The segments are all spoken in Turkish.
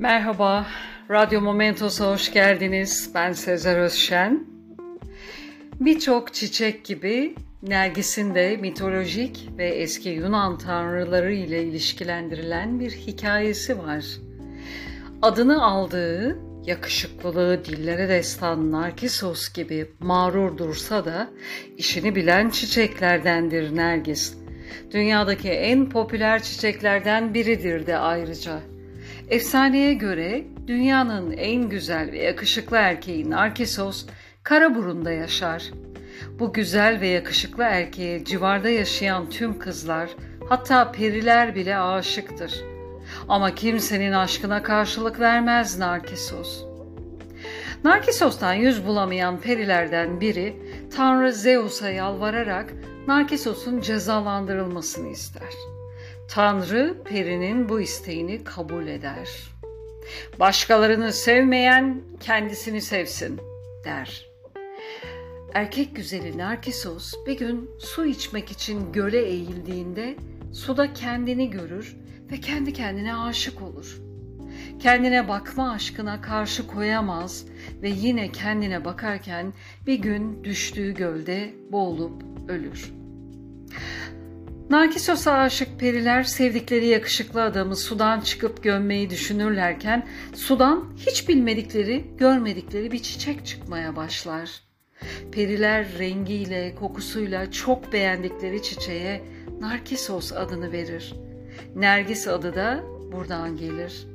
Merhaba, Radyo Momentos'a hoş geldiniz. Ben Sezer Özşen. Birçok çiçek gibi Nergis'in de mitolojik ve eski Yunan tanrıları ile ilişkilendirilen bir hikayesi var. Adını aldığı yakışıklılığı dillere destan Narkisos gibi mağrur dursa da işini bilen çiçeklerdendir Nergis. Dünyadaki en popüler çiçeklerden biridir de ayrıca. Efsaneye göre dünyanın en güzel ve yakışıklı erkeği Narkisos Karaburun'da yaşar. Bu güzel ve yakışıklı erkeğe civarda yaşayan tüm kızlar, hatta periler bile aşıktır. Ama kimsenin aşkına karşılık vermez Narkisos. Narkisos'tan yüz bulamayan perilerden biri Tanrı Zeus'a yalvararak Narkisos'un cezalandırılmasını ister. Tanrı perinin bu isteğini kabul eder. Başkalarını sevmeyen kendisini sevsin der. Erkek güzeli Narkisos bir gün su içmek için göle eğildiğinde suda kendini görür ve kendi kendine aşık olur. Kendine bakma aşkına karşı koyamaz ve yine kendine bakarken bir gün düştüğü gölde boğulup ölür. Narkisos'a aşık periler sevdikleri yakışıklı adamı sudan çıkıp gömmeyi düşünürlerken sudan hiç bilmedikleri, görmedikleri bir çiçek çıkmaya başlar. Periler rengiyle, kokusuyla çok beğendikleri çiçeğe Narkisos adını verir. Nergis adı da buradan gelir.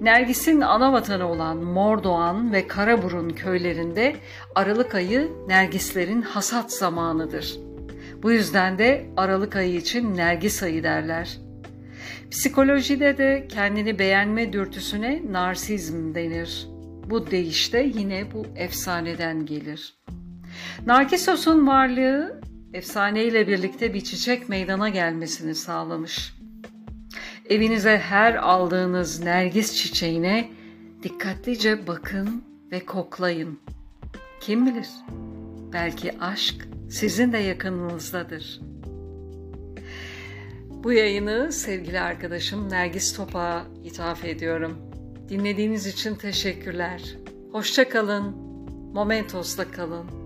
Nergis'in ana vatanı olan Mordoğan ve Karaburun köylerinde Aralık ayı Nergislerin hasat zamanıdır. Bu yüzden de Aralık ayı için Nergis ayı derler. Psikolojide de kendini beğenme dürtüsüne narsizm denir. Bu deyişte yine bu efsaneden gelir. Narkisos'un varlığı efsaneyle birlikte bir çiçek meydana gelmesini sağlamış. Evinize her aldığınız nergis çiçeğine dikkatlice bakın ve koklayın. Kim bilir? Belki aşk sizin de yakınınızdadır. Bu yayını sevgili arkadaşım Nergis Top'a ithaf ediyorum. Dinlediğiniz için teşekkürler. Hoşça kalın. Momentos'ta kalın.